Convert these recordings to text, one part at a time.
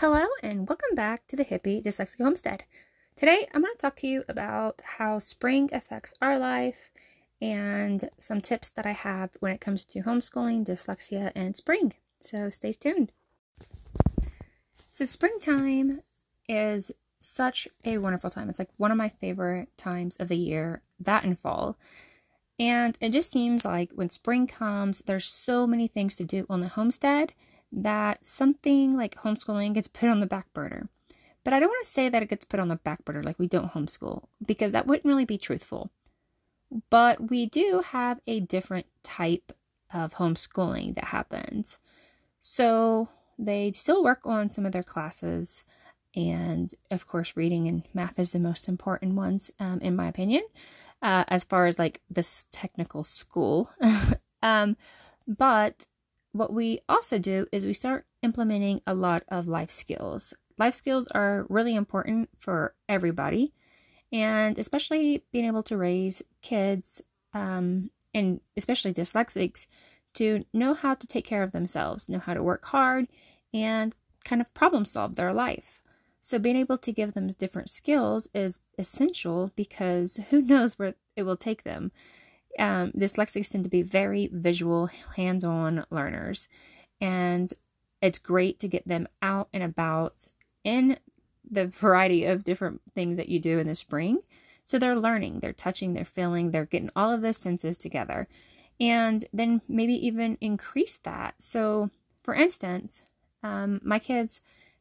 Hello, and welcome back to the Hippie Dyslexic Homestead. Today, I'm going to talk to you about how spring affects our life and some tips that I have when it comes to homeschooling, dyslexia, and spring. So, stay tuned. So, springtime is such a wonderful time. It's like one of my favorite times of the year, that and fall. And it just seems like when spring comes, there's so many things to do on the homestead that something like homeschooling gets put on the back burner. But I don't want to say that it gets put on the back burner like we don't homeschool, because that wouldn't really be truthful. But we do have a different type of homeschooling that happens. So they still work on some of their classes. And of course, reading and math is the most important ones, um, in my opinion, uh, as far as like this technical school. um, but what we also do is we start implementing a lot of life skills. Life skills are really important for everybody, and especially being able to raise kids, um, and especially dyslexics, to know how to take care of themselves, know how to work hard, and kind of problem solve their life. So, being able to give them different skills is essential because who knows where it will take them um, dyslexics tend to be very visual, hands on learners. And it's great to get them out and about in the variety of different things that you do in the spring. So they're learning, they're touching, they're feeling, they're getting all of those senses together. And then maybe even increase that. So, for instance, um, my kids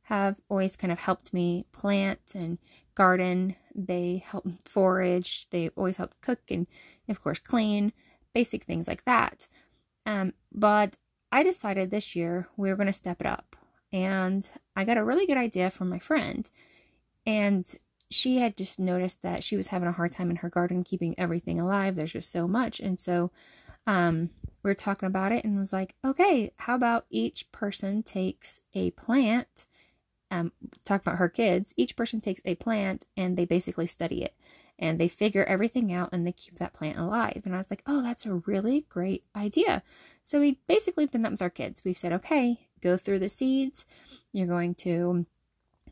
have always kind of helped me plant and garden. They help forage. They always help cook and, of course, clean, basic things like that. Um, but I decided this year we were going to step it up. And I got a really good idea from my friend. And she had just noticed that she was having a hard time in her garden keeping everything alive. There's just so much. And so um, we were talking about it and was like, okay, how about each person takes a plant um, talk about her kids, each person takes a plant and they basically study it and they figure everything out and they keep that plant alive. And I was like, oh, that's a really great idea. So we basically done that with our kids. We've said, okay, go through the seeds. You're going to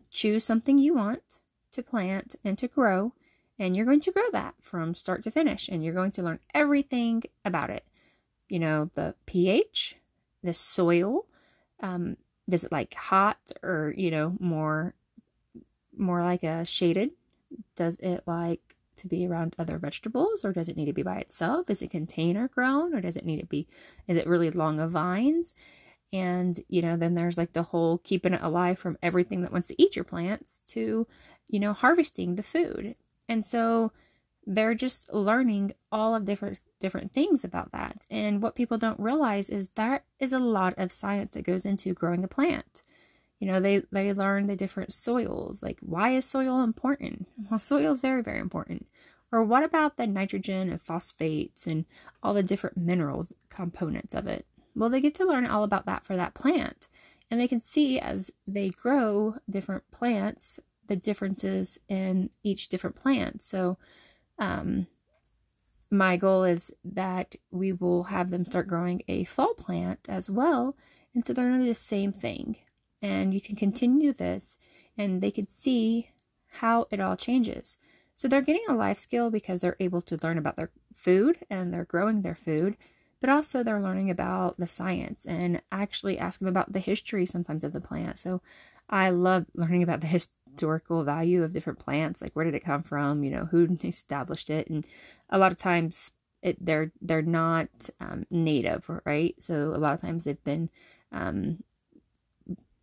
choose something you want to plant and to grow, and you're going to grow that from start to finish. And you're going to learn everything about it. You know, the pH, the soil, um, does it like hot or you know more more like a shaded? Does it like to be around other vegetables or does it need to be by itself? Is it container grown or does it need to be is it really long of vines? And you know then there's like the whole keeping it alive from everything that wants to eat your plants to you know harvesting the food. And so they're just learning all of different different things about that. And what people don't realize is there is a lot of science that goes into growing a plant. You know, they they learn the different soils. Like why is soil important? Well, soil is very very important. Or what about the nitrogen and phosphates and all the different minerals components of it? Well, they get to learn all about that for that plant. And they can see as they grow different plants the differences in each different plant. So um, my goal is that we will have them start growing a fall plant as well. And so they're doing the same thing. And you can continue this and they could see how it all changes. So they're getting a life skill because they're able to learn about their food and they're growing their food, but also they're learning about the science and actually ask them about the history sometimes of the plant. So I love learning about the his- historical value of different plants like where did it come from? You know who established it? And a lot of times it, they're they're not um, native right? So a lot of times they've been um,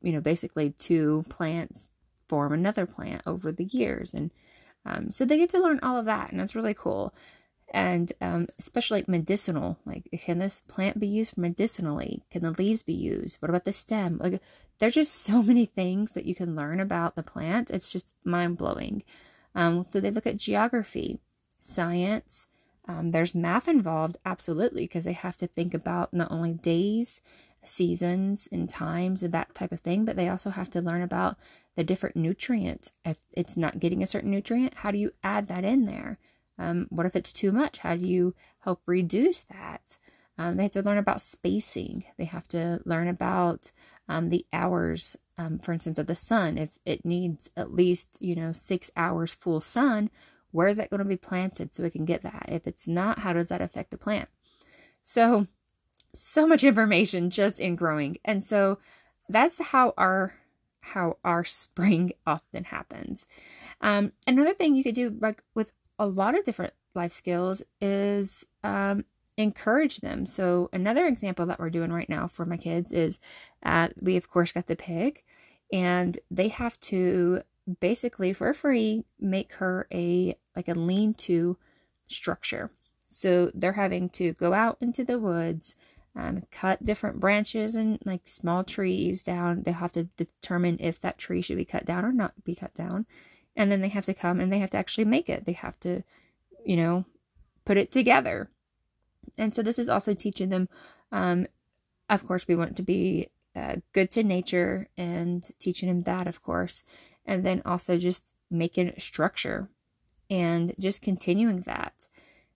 you know basically two plants form another plant over the years. And um, so they get to learn all of that and that's really cool and um, especially like medicinal like can this plant be used medicinally? Can the leaves be used? What about the stem? Like there's just so many things that you can learn about the plant. It's just mind-blowing. Um, so they look at geography science um, there's math involved absolutely because they have to think about not only days seasons and times and that type of thing but they also have to learn about the different nutrients. If it's not getting a certain nutrient how do you add that in there um, what if it's too much? How do you help reduce that? Um, they have to learn about spacing. They have to learn about um, the hours, um, for instance, of the sun. If it needs at least, you know, six hours full sun, where is that going to be planted so it can get that? If it's not, how does that affect the plant? So, so much information just in growing. And so that's how our how our spring often happens. Um, another thing you could do like with a lot of different life skills is um, encourage them. So another example that we're doing right now for my kids is uh, we of course got the pig, and they have to basically for free make her a like a lean-to structure. So they're having to go out into the woods, um, cut different branches and like small trees down. They'll have to determine if that tree should be cut down or not be cut down. And then they have to come and they have to actually make it. They have to, you know, put it together. And so this is also teaching them, um, of course, we want to be uh, good to nature and teaching them that, of course. And then also just making structure and just continuing that.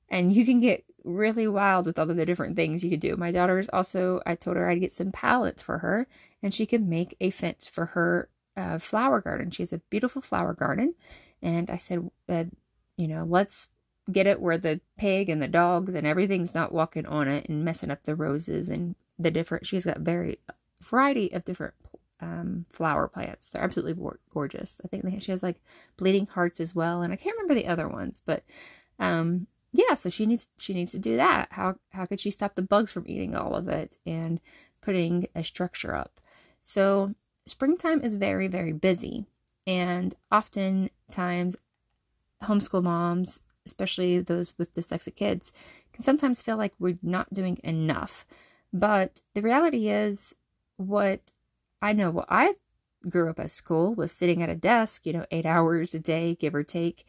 And you can get really wild with all of the different things you could do. My daughter is also, I told her I'd get some pallets for her and she could make a fence for her uh, flower garden. She has a beautiful flower garden. And I said, uh, you know, let's get it where the pig and the dogs and everything's not walking on it and messing up the roses and the different, she's got very variety of different um, flower plants. They're absolutely gorgeous. I think they, she has like bleeding hearts as well. And I can't remember the other ones, but, um, yeah, so she needs she needs to do that. How how could she stop the bugs from eating all of it and putting a structure up? So springtime is very very busy, and oftentimes homeschool moms, especially those with dyslexic kids, can sometimes feel like we're not doing enough. But the reality is, what I know, what I grew up at school was sitting at a desk, you know, eight hours a day, give or take.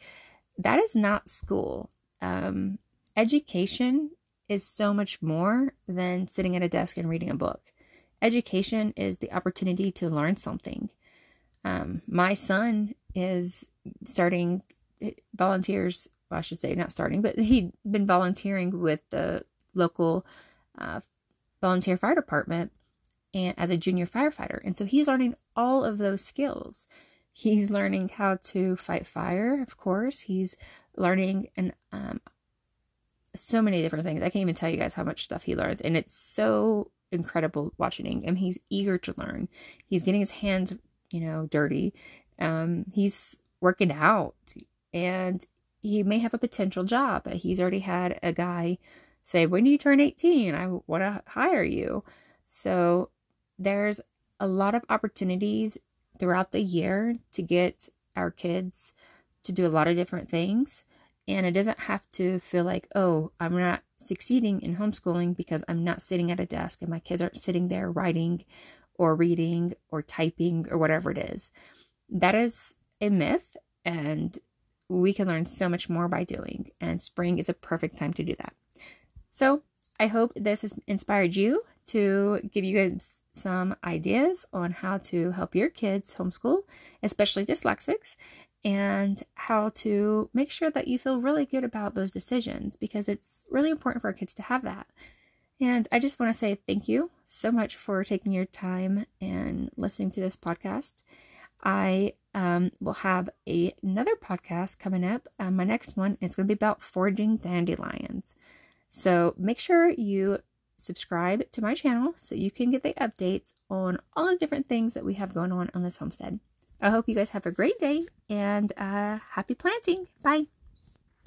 That is not school um, education is so much more than sitting at a desk and reading a book. Education is the opportunity to learn something. Um, my son is starting volunteers. Well, I should say not starting, but he'd been volunteering with the local uh, volunteer fire department and as a junior firefighter, and so he's learning all of those skills. He's learning how to fight fire, of course. He's learning and um, so many different things. I can't even tell you guys how much stuff he learns, and it's so incredible watching him. He's eager to learn. He's getting his hands, you know, dirty. Um, he's working out, and he may have a potential job. He's already had a guy say, "When do you turn 18? I want to hire you." So there's a lot of opportunities throughout the year to get our kids to do a lot of different things. And it doesn't have to feel like, oh, I'm not succeeding in homeschooling because I'm not sitting at a desk and my kids aren't sitting there writing or reading or typing or whatever it is. That is a myth, and we can learn so much more by doing. And spring is a perfect time to do that. So I hope this has inspired you to give you guys some ideas on how to help your kids homeschool, especially dyslexics, and how to make sure that you feel really good about those decisions because it's really important for our kids to have that. And I just want to say thank you so much for taking your time and listening to this podcast. I um, will have a, another podcast coming up. Um, my next one, it's going to be about foraging dandelions. So make sure you subscribe to my channel so you can get the updates on all the different things that we have going on on this homestead. I hope you guys have a great day and uh, happy planting. Bye.